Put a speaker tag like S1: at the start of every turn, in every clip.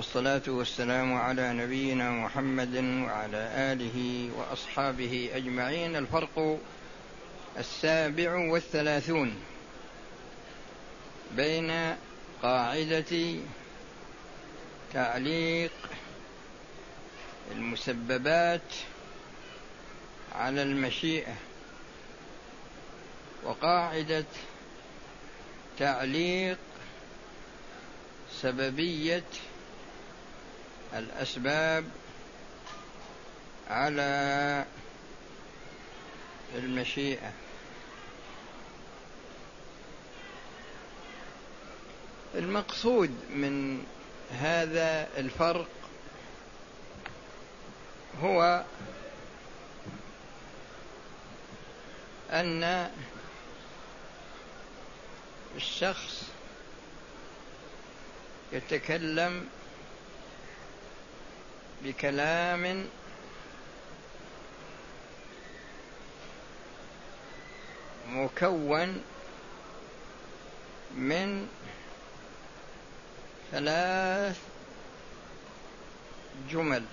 S1: والصلاة والسلام على نبينا محمد وعلى آله وأصحابه أجمعين. الفرق السابع والثلاثون بين قاعدة تعليق المسببات على المشيئة وقاعدة تعليق سببية الأسباب على المشيئة. المقصود من هذا الفرق هو أن الشخص يتكلم بكلام مكون من ثلاث جمل.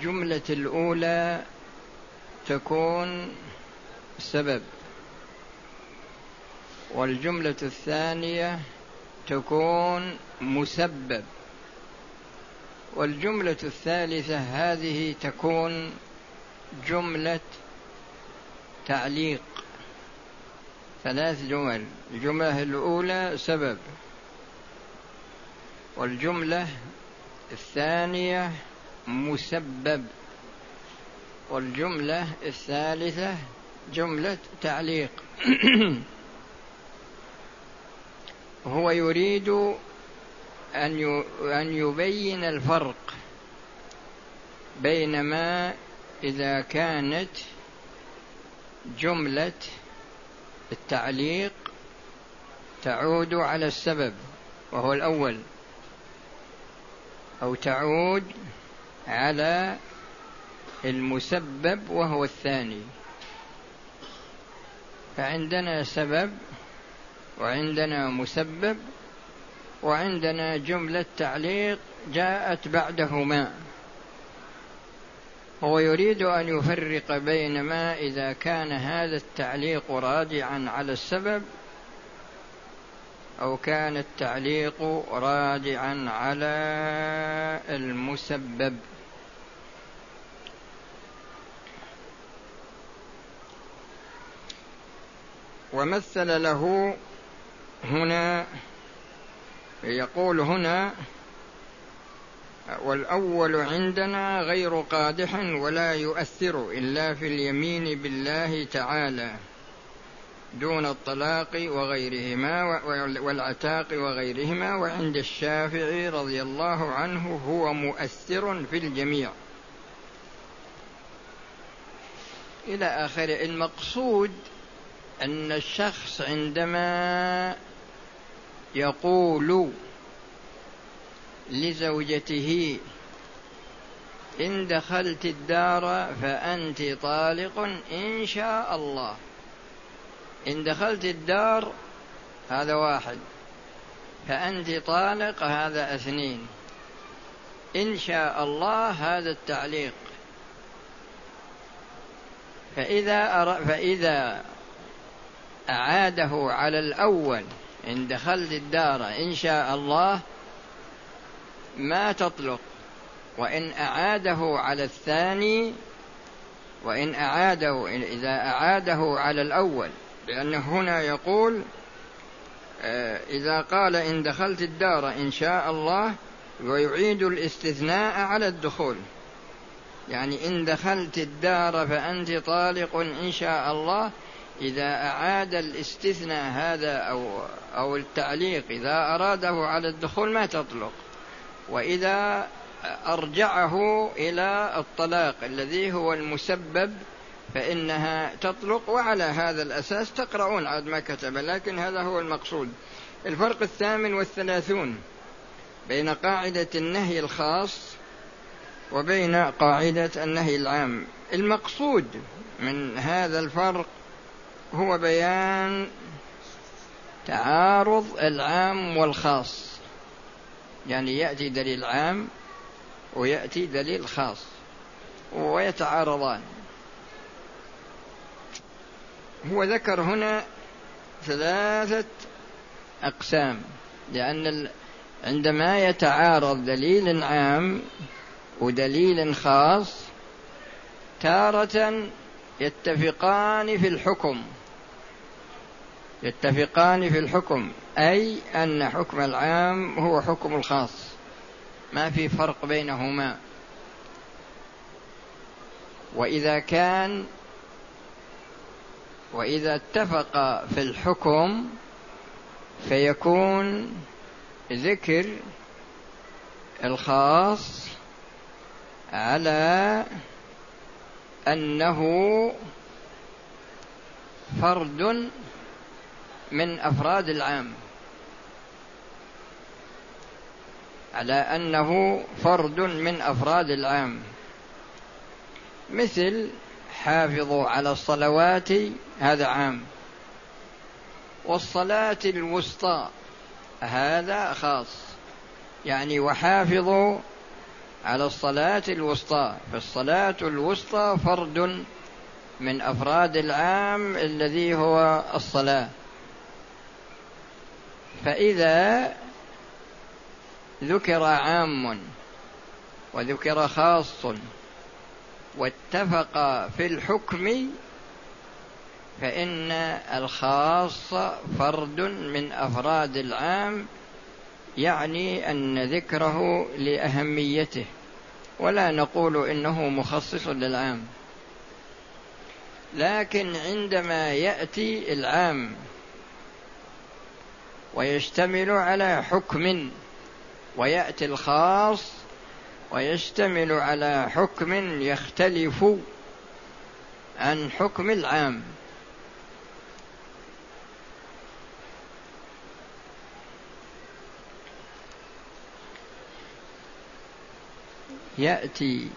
S1: الجملة الأولى تكون سبب والجملة الثانية تكون مسبب والجملة الثالثة هذه تكون جملة تعليق. ثلاث جمل الجملة الأولى سبب والجملة الثانية مسبب والجملة الثالثة جملة تعليق. هو يريد أن أن يبين الفرق بين ما إذا كانت جملة التعليق تعود على السبب وهو الأول أو تعود على المسبب وهو الثاني. فعندنا سبب وعندنا مسبب وعندنا جملة تعليق جاءت بعدهما. هو يريد أن يفرق بين ما إذا كان هذا التعليق راجعا على السبب أو كان التعليق راجعا على المسبب. ومثل له هنا يقول هنا والأول عندنا غير قادح ولا يؤثر إلا في اليمين بالله تعالى. دون الطلاق وغيرهما والعتاق وغيرهما وعند الشافعي رضي الله عنه هو مؤثر في الجميع. إلى آخر المقصود أن الشخص عندما يقول لزوجته إن دخلت الدار فأنت طالق إن شاء الله. إن دخلت الدار هذا واحد. فأنت طالق هذا اثنين. إن شاء الله هذا التعليق. فإذا أر... فإذا أعاده على الأول إن دخلت الدار إن شاء الله ما تطلق. وإن أعاده على الثاني وإن أعاده إذا أعاده على الأول لأنه هنا يقول آه، إذا قال إن دخلت الدار إن شاء الله ويعيد الاستثناء على الدخول. يعني إن دخلت الدار فأنت طالق إن شاء الله. إذا أعاد الاستثناء هذا أو أو التعليق إذا أراده على الدخول ما تطلق. وإذا أرجعه إلى الطلاق الذي هو المسبب فإنها تطلق وعلى هذا الأساس تقرؤون عاد ما كتب لكن هذا هو المقصود. الفرق الثامن والثلاثون بين قاعدة النهي الخاص وبين قاعدة النهي العام. المقصود من هذا الفرق هو بيان تعارض العام والخاص. يعني يأتي دليل عام ويأتي دليل خاص ويتعارضان. هو ذكر هنا ثلاثة أقسام لأن عندما يتعارض دليل عام ودليل خاص تارة يتفقان في الحكم. يتفقان في الحكم أي أن حكم العام هو حكم الخاص. ما في فرق بينهما. وإذا كان وإذا اتفق في الحكم فيكون ذكر الخاص على أنه فرد من أفراد العام على أنه فرد من أفراد العام. مثل حافظوا على الصلوات هذا عام. والصلاة الوسطى هذا خاص. يعني وحافظوا على الصلاة الوسطى. فالصلاة الوسطى فرد من أفراد العام الذي هو الصلاة. فإذا ذكر عام وذكر خاص واتفق في الحكم فإن الخاص فرد من أفراد العام يعني أن ذكره لأهميته ولا نقول إنه مخصص للعام. لكن عندما يأتي العام ويشتمل على حكم ويأتي الخاص ويشتمل على حكم يختلف عن حكم العام. يأتي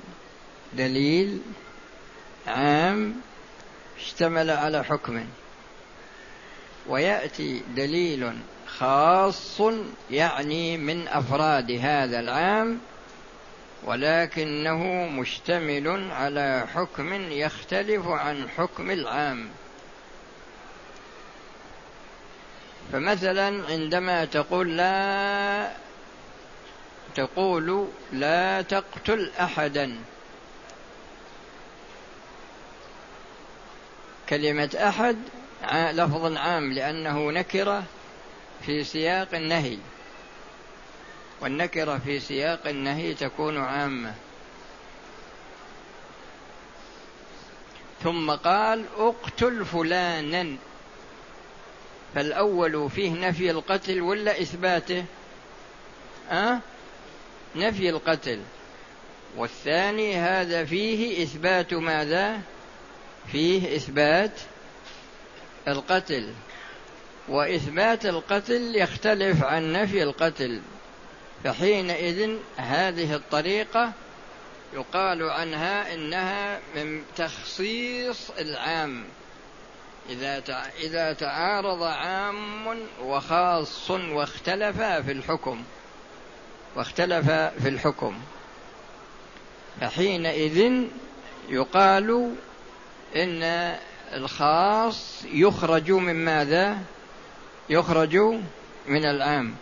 S1: دليل عام اشتمل على حكم. ويأتي دليل خاص يعني من أفراد هذا العام ولكنه مشتمل على حكم يختلف عن حكم العام. فمثلا عندما تقول لا تقول لا تقتل احدا. كلمة أحد لفظ عام لأنه نكرة في سياق النهي. والنكرة في سياق النهي تكون عامة. ثم قال اقتل فلانا. فالأول فيه نفي القتل ولا إثباته؟ أه؟ نفي القتل. والثاني هذا فيه إثبات ماذا؟ فيه إثبات القتل. وإثبات القتل يختلف عن نفي القتل. فحينئذ هذه الطريقة يقال عنها إنها من تخصيص العام. إذا إذا تعارض عام وخاص واختلفا في الحكم واختلف في الحكم. فحينئذ يقال إن الخاص يخرج من ماذا؟ يخرج من العام.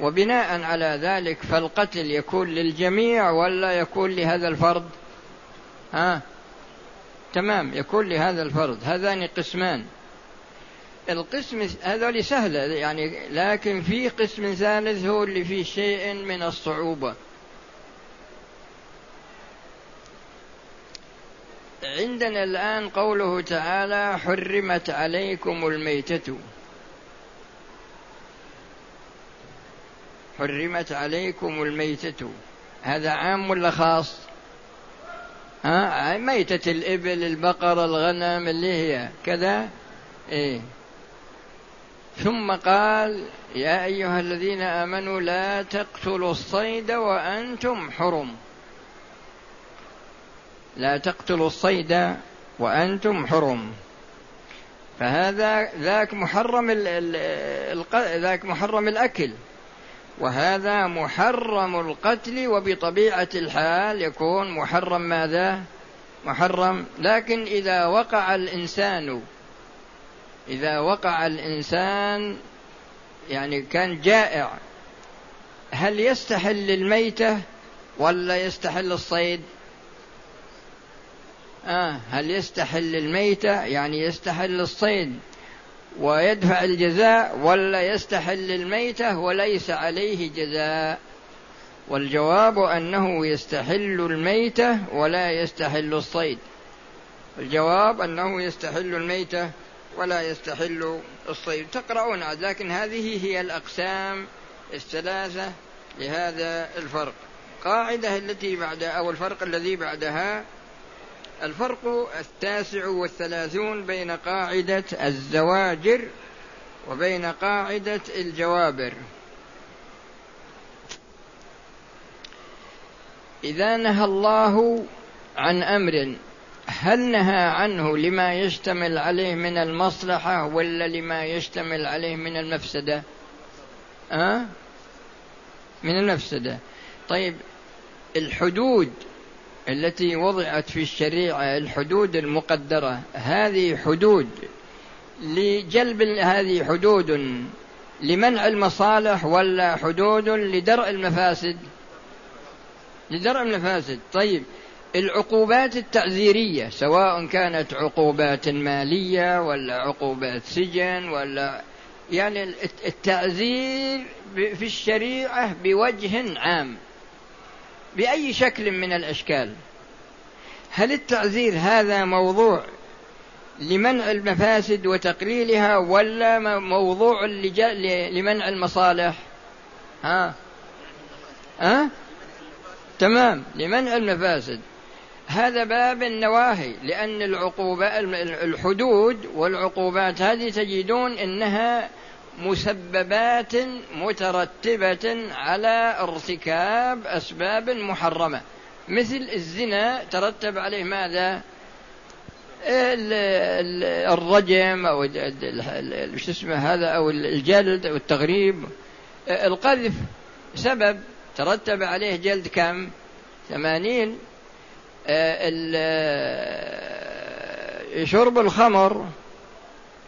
S1: وبناء على ذلك فالقتل يكون للجميع ولا يكون لهذا الفرد؟ ها؟ تمام يكون لهذا الفرد. هذان قسمان. القسم هذول سهلة يعني لكن في قسم ثالث هو اللي فيه شيء من الصعوبة. عندنا الآن قوله تعالى حرمت عليكم الميتة. حرمت عليكم الميتة. هذا عام ولا خاص؟ ها؟ ميتة الإبل البقر الغنم اللي هي كذا؟ إيه. ثم قال يا أيها الذين آمنوا لا تقتلوا الصيد وأنتم حرم. لا تقتلوا الصيد وأنتم حرم. فهذا ذاك محرم ذاك محرم الأكل. وهذا محرم القتل وبطبيعة الحال يكون محرم ماذا؟ محرم لكن إذا وقع الإنسان إذا وقع الإنسان يعني كان جائع هل يستحل الميتة ولا يستحل الصيد؟ آه هل يستحل الميتة يعني يستحل الصيد ويدفع الجزاء ولا يستحل الميتة وليس عليه جزاء. والجواب أنه يستحل الميتة ولا يستحل الصيد. الجواب أنه يستحل الميتة ولا يستحل الصيد. تقرؤون لكن هذه هي الأقسام الثلاثة لهذا الفرق. قاعدة التي بعد أو الفرق الذي بعدها الفرق التاسع والثلاثون بين قاعدة الزواجر وبين قاعدة الجوابر. إذا نهى الله عن أمر هل نهى عنه لما يشتمل عليه من المصلحة ولا لما يشتمل عليه من المفسدة؟ أه؟ من المفسدة. طيب الحدود التي وضعت في الشريعة الحدود المقدرة. هذه حدود لجلب هذه حدود لمنع المصالح ولا حدود لدرء المفاسد؟ لدرء المفاسد. طيب العقوبات التعذيرية سواء كانت عقوبات مالية ولا عقوبات سجن ولا يعني التعذير في الشريعة بوجه عام. بأي شكل من الأشكال. هل التعذير هذا موضوع لمنع المفاسد وتقليلها ولا موضوع لمنع المصالح؟ ها؟ ها؟ تمام لمنع المفاسد. هذا باب النواهي لأن العقوبة الحدود والعقوبات هذه تجدون أنها مسببات مترتبة على ارتكاب أسباب محرمة. مثل الزنا ترتب عليه ماذا؟ الرجم أو شو اسمه هذا أو الجلد أو التغريب. القذف سبب ترتب عليه جلد كم؟ ثمانين. شرب الخمر.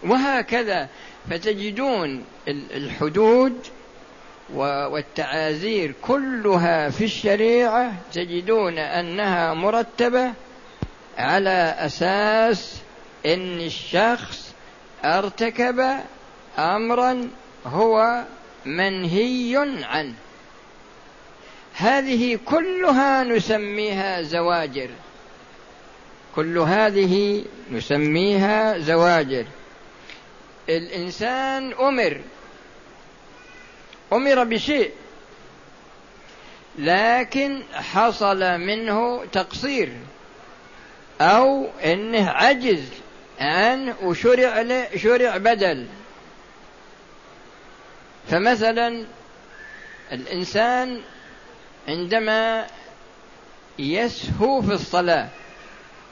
S1: وهكذا. فتجدون الحدود والتعازير كلها في الشريعة تجدون أنها مرتبة على أساس إن الشخص ارتكب امرا هو منهي عنه. هذه كلها نسميها زواجر. كل هذه نسميها زواجر. الإنسان أمر. أمر بشيء. لكن حصل منه تقصير. أو أنه عجز عن وشرع شرع بدل. فمثلا الإنسان عندما يسهو في الصلاة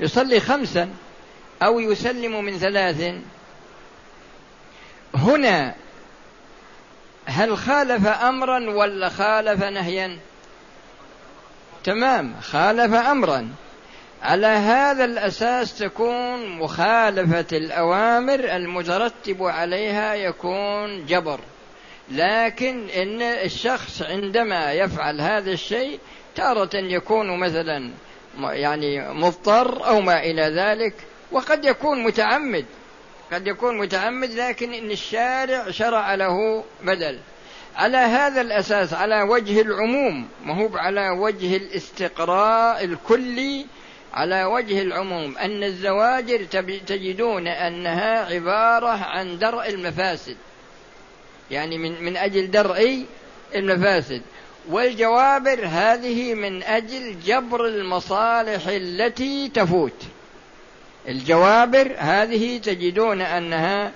S1: يصلي خمسا أو يسلم من ثلاث هنا هل خالف امرا ولا خالف نهيا؟ تمام خالف امرا. على هذا الأساس تكون مخالفة الأوامر المترتب عليها يكون جبر. لكن إن الشخص عندما يفعل هذا الشيء تارة يكون مثلا يعني مضطر أو ما إلى ذلك وقد يكون متعمد. قد يكون متعمد لكن إن الشارع شرع له بدل. على هذا الأساس على وجه العموم ما هو على وجه الاستقراء الكلي على وجه العموم أن الزواجر تجدون أنها عبارة عن درء المفاسد. يعني من من أجل درء المفاسد. والجوابر هذه من أجل جبر المصالح التي تفوت. الجوابر هذه تجدون أنها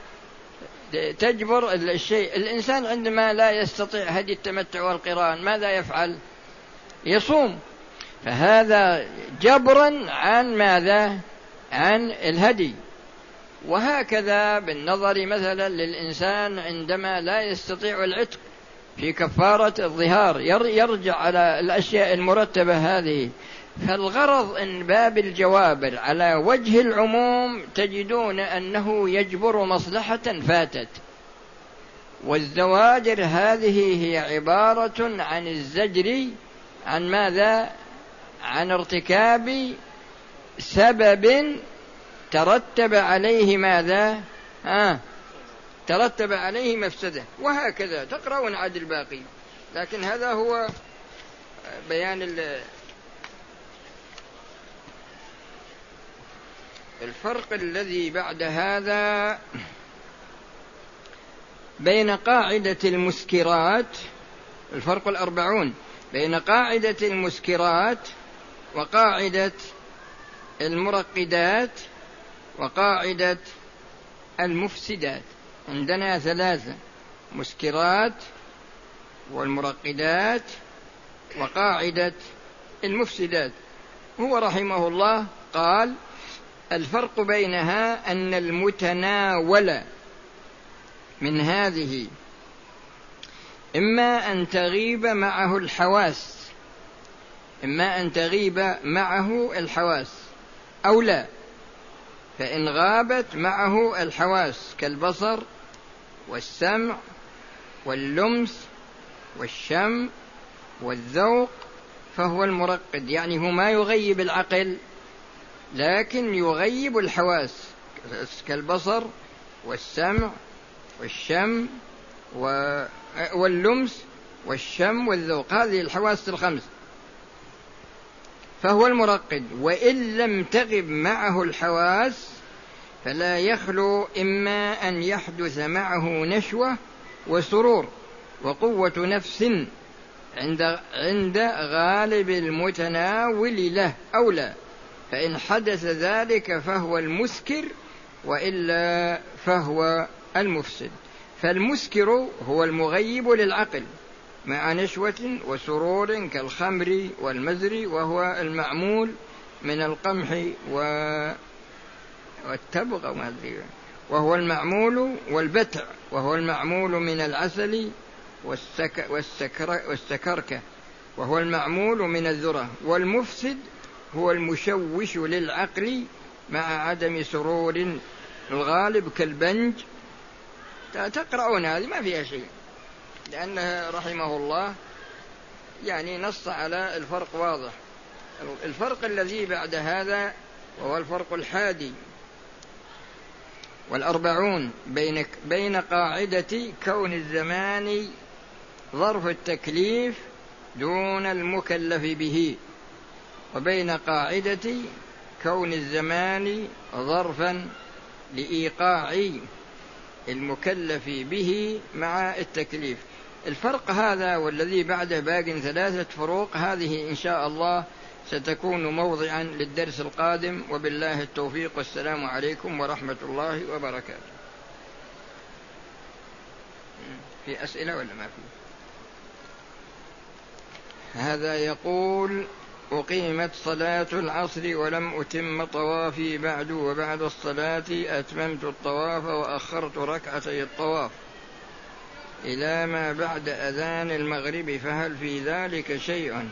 S1: تجبر الشيء. الإنسان عندما لا يستطيع هدي التمتع والقران ماذا يفعل؟ يصوم. فهذا جبرا عن ماذا؟ عن الهدي. وهكذا بالنظر مثلا للإنسان عندما لا يستطيع العتق في كفارة الظهار يرجع على الأشياء المرتبة هذه. فالغرض إن باب الجوابر على وجه العموم تجدون أنه يجبر مصلحة فاتت. والزواجر هذه هي عبارة عن الزجر عن ماذا؟ عن ارتكاب سبب ترتب عليه ماذا؟ آه ترتب عليه مفسدة. وهكذا تقرؤون عاد الباقي. لكن هذا هو بيان الفرق الذي بعد هذا بين قاعدة المسكرات الفرق الأربعون بين قاعدة المسكرات وقاعدة المرقدات وقاعدة المفسدات. عندنا ثلاثة مسكرات والمرقدات وقاعدة المفسدات. هو رحمه الله قال الفرق بينها أن المتناول من هذه إما أن تغيب معه الحواس إما أن تغيب معه الحواس أو لا. فإن غابت معه الحواس كالبصر والسمع واللمس والشم والذوق فهو المرقد يعني هو ما يغيب العقل. لكن يغيب الحواس. كالبصر والسمع والشم واللمس والشم والذوق. هذه الحواس الخمس. فهو المرقد. وإن لم تغب معه الحواس فلا يخلو إما أن يحدث معه نشوة وسرور وقوة نفس عند عند غالب المتناول له أو لا. فإن حدث ذلك فهو المسكر وإلا فهو المفسد. فالمسكر هو المغيب للعقل مع نشوة وسرور كالخمر والمزر وهو المعمول من القمح و والتبغ وهو المعمول والبتع وهو المعمول من العسل والسك والسكر والسكركة وهو المعمول من الذرة. والمفسد هو المشوش للعقل مع عدم سرور الغالب كالبنج. تقرؤون هذه ما فيها شيء. لأنه رحمه الله يعني نص على الفرق واضح. الفرق الذي بعد هذا وهو الفرق الحادي. والأربعون بين بين قاعدة كون الزمان ظرف التكليف دون المكلف به. وبين قاعدة كون الزمان ظرفا لإيقاع المكلف به مع التكليف. الفرق هذا والذي بعده باق ثلاثة فروق هذه إن شاء الله ستكون موضعا للدرس القادم. وبالله التوفيق والسلام عليكم ورحمة الله وبركاته. في أسئلة ولا ما في؟ هذا يقول أقيمت صلاة العصر ولم أتم طوافي بعد وبعد الصلاة أتممت الطواف وأخرت ركعتي الطواف. إلى ما بعد أذان المغرب فهل في ذلك شيء؟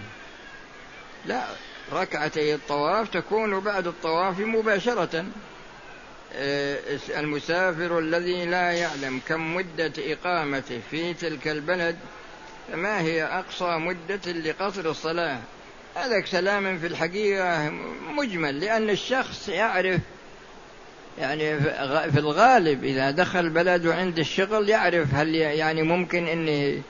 S1: لا ركعتي الطواف تكون بعد الطواف مباشرة. آه، المسافر الذي لا يعلم كم مدة إقامته في تلك البلد ما هي أقصى مدة لقصر الصلاة؟ هذا كلام في الحقيقة مجمل لأن الشخص يعرف يعني في الغالب إذا دخل بلده عند الشغل يعرف هل يعني ممكن أني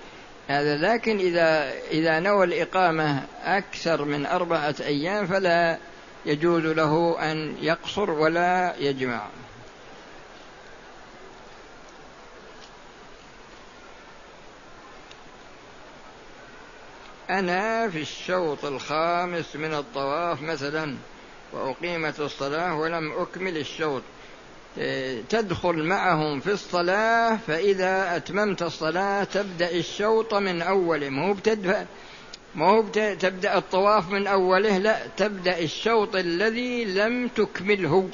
S1: هذا لكن إذا إذا نوى الإقامة أكثر من أربعة أيام فلا يجوز له أن يقصر ولا يجمع. أنا في الشوط الخامس من الطواف مثلا وأقيمت الصلاة ولم أكمل الشوط. تدخل معهم في الصلاة فإذا أتممت الصلاة تبدأ الشوط من أوله مو بتدفع مو تبدأ الطواف من أوله لا تبدأ الشوط الذي لم تكمله.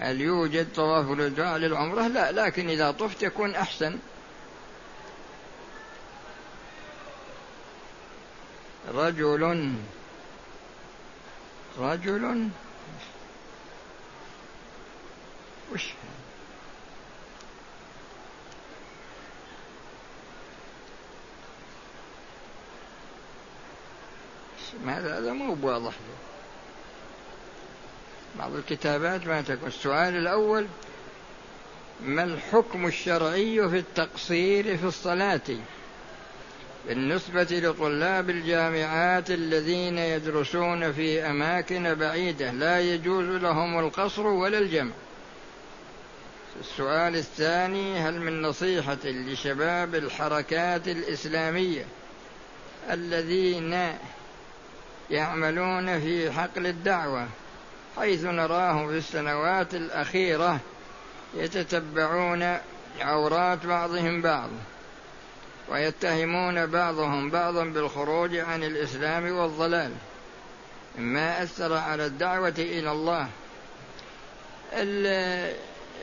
S1: هل يوجد طواف الوداع للعمرة؟ لا لكن إذا طفت يكون أحسن. رجل رجل. وش؟ هذا هذا مو بواضح. بعض الكتابات ما تكون. السؤال الأول ما الحكم الشرعي في التقصير في الصلاة؟ بالنسبة لطلاب الجامعات الذين يدرسون في أماكن بعيدة لا يجوز لهم القصر ولا الجمع. السؤال الثاني هل من نصيحة لشباب الحركات الإسلامية الذين يعملون في حقل الدعوة حيث نراهم في السنوات الأخيرة يتتبعون عورات بعضهم بعض ويتهمون بعضهم بعضا بالخروج عن الإسلام والضلال. مما أثر على الدعوة إلى الله.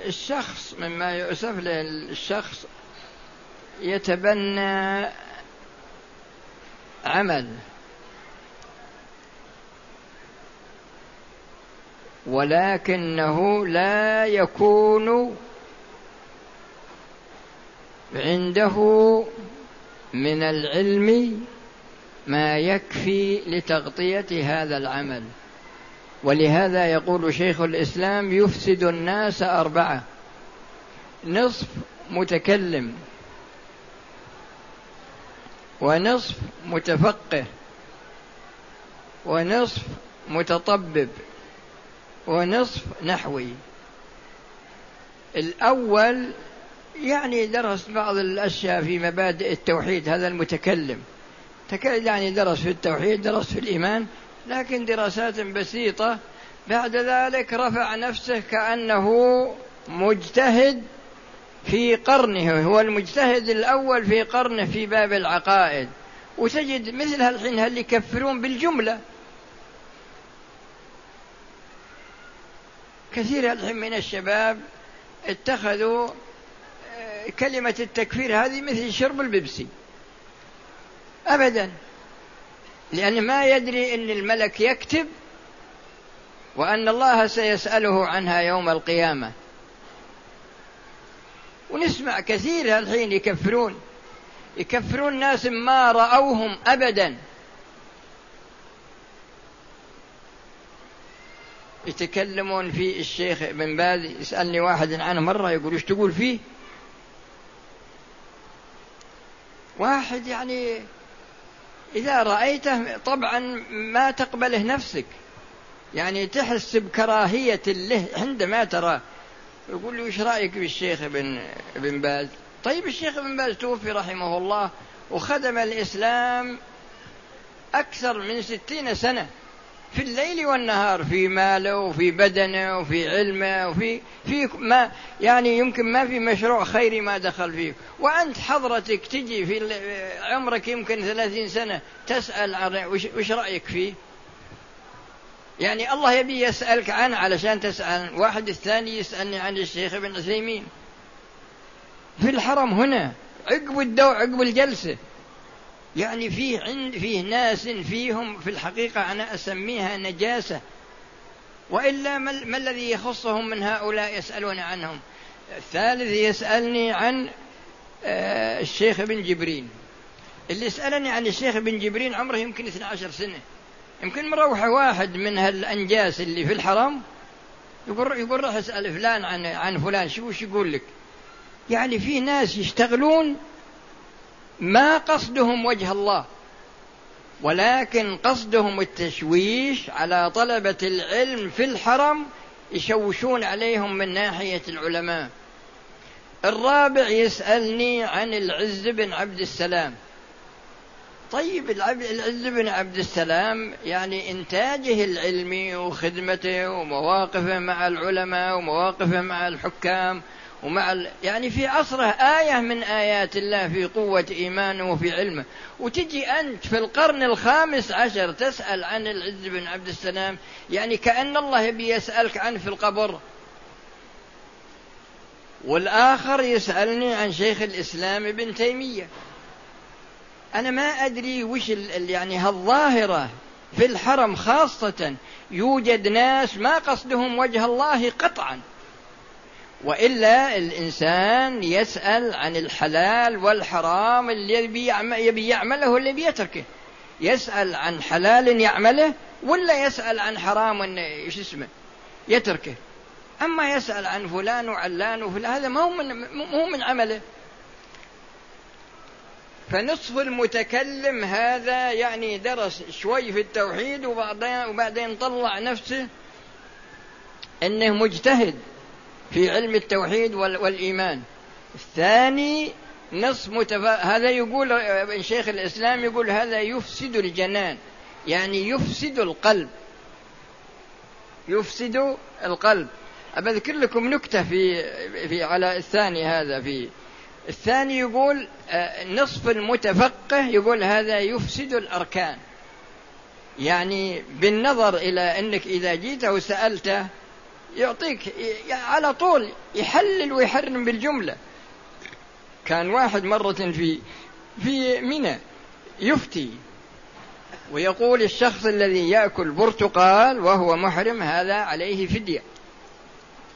S1: الشخص مما يؤسف له الشخص يتبنى عمل. ولكنه لا يكون عنده من العلم ما يكفي لتغطية هذا العمل. ولهذا يقول شيخ الإسلام يفسد الناس أربعة. نصف متكلم ونصف متفقه ونصف متطبب ونصف نحوي. الأول يعني درس بعض الأشياء في مبادئ التوحيد هذا المتكلم. يعني درس في التوحيد درس في الإيمان لكن دراسات بسيطة. بعد ذلك رفع نفسه كأنه مجتهد في قرنه هو المجتهد الأول في قرنه في باب العقائد. وتجد مثل هالحين هل يكفرون بالجملة. كثير الحين من الشباب اتخذوا كلمة التكفير هذه مثل شرب البيبسي. أبدا. لأن ما يدري أن الملك يكتب وأن الله سيسأله عنها يوم القيامة. ونسمع كثير الحين يكفرون. يكفرون ناس ما رأوهم أبدا. يتكلمون في الشيخ ابن باز يسألني واحد عنه مرة يقول إيش تقول فيه؟ واحد يعني إذا رأيته طبعا ما تقبله نفسك. يعني تحس بكراهية له عندما تراه يقول له إيش رأيك بالشيخ ابن ابن باز؟ طيب الشيخ ابن باز توفي رحمه الله وخدم الإسلام أكثر من ستين سنة. في الليل والنهار في ماله وفي بدنه وفي علمه وفي في ما يعني يمكن ما في مشروع خيري ما دخل فيه وأنت حضرتك تجي في عمرك يمكن ثلاثين سنة تسأل عن وش رأيك فيه؟ يعني الله يبي يسألك عنه علشان تسأل واحد الثاني يسألني عن الشيخ ابن عثيمين. في الحرم هنا عقب الدو عقب الجلسة يعني فيه عند فيه ناس فيهم في الحقيقة أنا أسميها نجاسة. وإلا ما الذي يخصهم من هؤلاء يسألون عنهم؟ الثالث يسألني عن آه، الشيخ ابن جبرين. اللي سألني عن الشيخ ابن جبرين عمره يمكن 12 سنة. يمكن مروحة واحد من هالأنجاس اللي في الحرم يقول يقول روح اسأل فلان عن عن فلان شو وش يقول لك؟ يعني في ناس يشتغلون ما قصدهم وجه الله ولكن قصدهم التشويش على طلبة العلم في الحرم يشوشون عليهم من ناحية العلماء. الرابع يسألني عن العز بن عبد السلام. طيب العز بن عبد السلام يعني إنتاجه العلمي وخدمته ومواقفه مع العلماء ومواقفه مع الحكام ومع ال... يعني في عصره آية من آيات الله في قوة إيمانه وفي علمه. وتجي أنت في القرن الخامس عشر تسأل عن العز بن عبد السلام يعني كأن الله يبي يسألك عنه في القبر. والآخر يسألني عن شيخ الإسلام ابن تيمية. أنا ما أدري وش يعني هالظاهرة في الحرم خاصة. يوجد ناس ما قصدهم وجه الله قطعا. وإلا الإنسان يسأل عن الحلال والحرام اللي يبي يعمله واللي يبي يتركه. يسأل عن حلال يعمله ولا يسأل عن حرام إيش اسمه يتركه. أما يسأل عن فلان وعلان وفلان هذا ما هو من مو من عمله. فنصف المتكلم هذا يعني درس شوي في التوحيد وبعدين وبعدين طلع نفسه إنه مجتهد. في علم التوحيد والإيمان. الثاني نص متفا... هذا يقول شيخ الإسلام يقول هذا يفسد الجنان. يعني يفسد القلب. يفسد القلب. أذكر لكم نكتة في في على الثاني هذا في الثاني يقول آه، نصف المتفقه يقول هذا يفسد الأركان. يعني بالنظر إلى أنك إذا جيت وسألته يعطيك على طول يحلل ويحرم بالجملة. كان واحد مرة في في منى يفتي ويقول الشخص الذي يأكل برتقال وهو محرم هذا عليه فدية.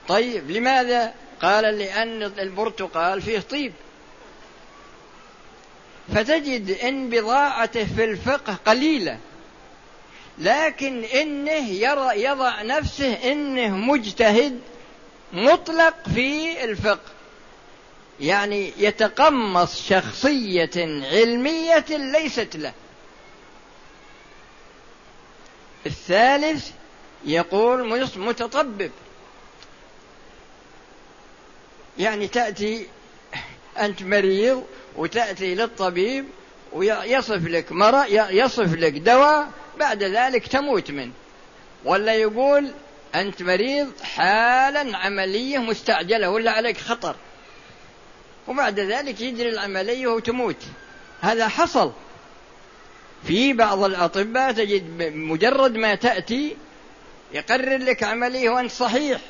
S1: طيب لماذا؟ قال لأن البرتقال فيه طيب. فتجد ان بضاعته في الفقه قليلة. لكن إنه يرى يضع نفسه إنه مجتهد مطلق في الفقه. يعني يتقمص شخصية علمية ليست له. الثالث يقول متطبب. يعني تأتي أنت مريض وتأتي للطبيب ويصف لك مرض يصف لك دواء بعد ذلك تموت منه. ولا يقول أنت مريض حالا عملية مستعجلة ولا عليك خطر. وبعد ذلك يجري العملية وتموت. هذا حصل. في بعض الأطباء تجد مجرد ما تأتي يقرر لك عملية وأنت صحيح.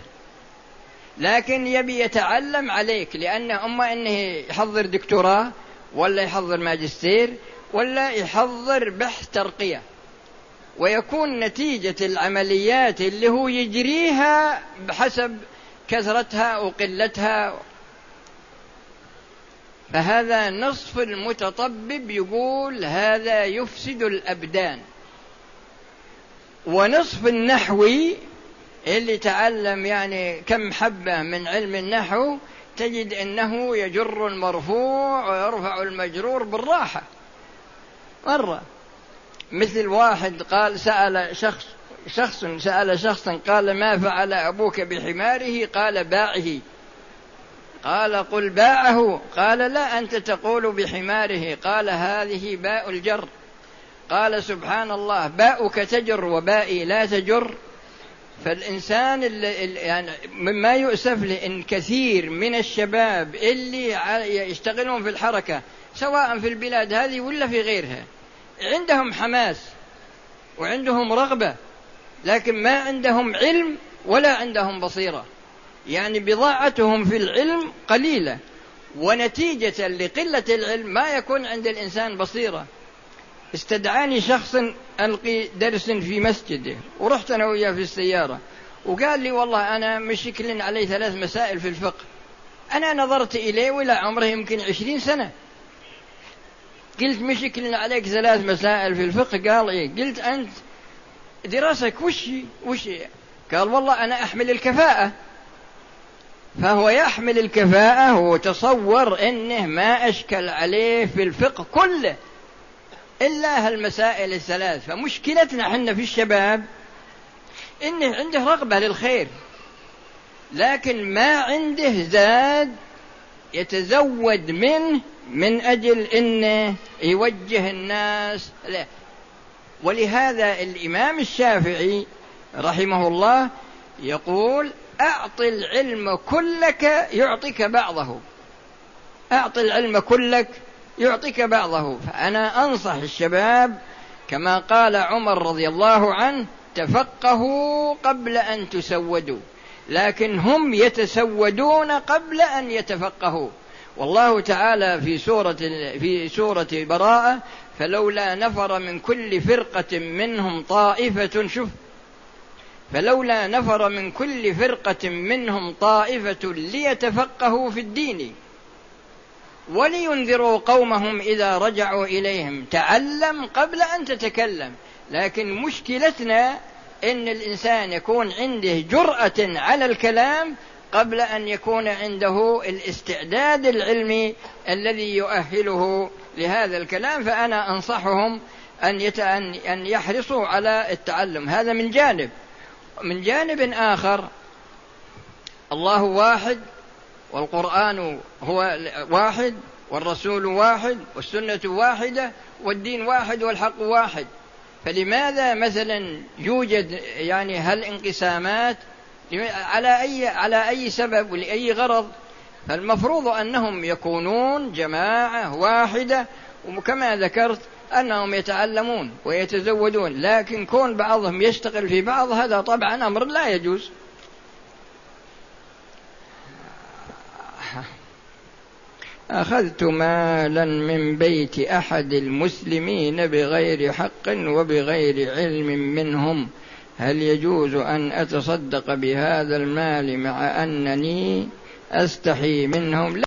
S1: لكن يبي يتعلم عليك لأنه أما أنه يحضر دكتوراه ولا يحضر ماجستير ولا يحضر بحث ترقية. ويكون نتيجة العمليات اللي هو يجريها بحسب كثرتها وقلتها فهذا نصف المتطبب يقول هذا يفسد الأبدان. ونصف النحوي اللي تعلم يعني كم حبة من علم النحو تجد أنه يجر المرفوع ويرفع المجرور بالراحة. مرة. مثل واحد قال سأل شخص شخص سأل شخصا قال ما فعل أبوك بحماره؟ قال باعه. قال قل باعه. قال لا أنت تقول بحماره. قال هذه باء الجر. قال سبحان الله باؤك تجر وبائي لا تجر. فالإنسان اللي يعني مما يؤسف له إن كثير من الشباب اللي يشتغلون في الحركة سواء في البلاد هذه ولا في غيرها. عندهم حماس وعندهم رغبة لكن ما عندهم علم ولا عندهم بصيرة. يعني بضاعتهم في العلم قليلة ونتيجة لقلة العلم ما يكون عند الإنسان بصيرة. استدعاني شخص ألقي درس في مسجده ورحت أنا وياه في السيارة وقال لي والله أنا مشكل علي ثلاث مسائل في الفقه. أنا نظرت إليه وإلى عمره يمكن عشرين سنة. قلت مشكل عليك ثلاث مسائل في الفقه؟ قال إيه قلت أنت دراستك وش وش قال والله أنا أحمل الكفاءة. فهو يحمل الكفاءة وتصور أنه ما أشكل عليه في الفقه كله إلا هالمسائل الثلاث. فمشكلتنا إحنا في الشباب إنه عنده رغبة للخير لكن ما عنده زاد يتزود منه من أجل أنه يوجه الناس له ولهذا الإمام الشافعي رحمه الله يقول أعط العلم كلك يعطيك بعضه. أعط العلم كلك يعطيك بعضه. فأنا أنصح الشباب كما قال عمر رضي الله عنه تفقهوا قبل أن تسودوا لكن هم يتسودون قبل أن يتفقهوا. والله تعالى في سورة في سورة براءة فلولا نفر من كل فرقة منهم طائفة شوف فلولا نفر من كل فرقة منهم طائفة ليتفقهوا في الدين ولينذروا قومهم إذا رجعوا إليهم. تعلم قبل أن تتكلم لكن مشكلتنا إن الإنسان يكون عنده جرأة على الكلام قبل أن يكون عنده الاستعداد العلمي الذي يؤهله لهذا الكلام فأنا أنصحهم أن أن يحرصوا على التعلم. هذا من جانب. من جانب آخر الله واحد والقرآن هو واحد والرسول واحد والسنة واحدة والدين واحد والحق واحد. فلماذا مثلا يوجد يعني هالانقسامات على أي على أي سبب ولأي غرض فالمفروض أنهم يكونون جماعة واحدة وكما ذكرت أنهم يتعلمون ويتزودون لكن كون بعضهم يشتغل في بعض هذا طبعا أمر لا يجوز. أخذت مالا من بيت أحد المسلمين بغير حق وبغير علم منهم. هل يجوز أن أتصدق بهذا المال مع أنني أستحي منهم؟ لا.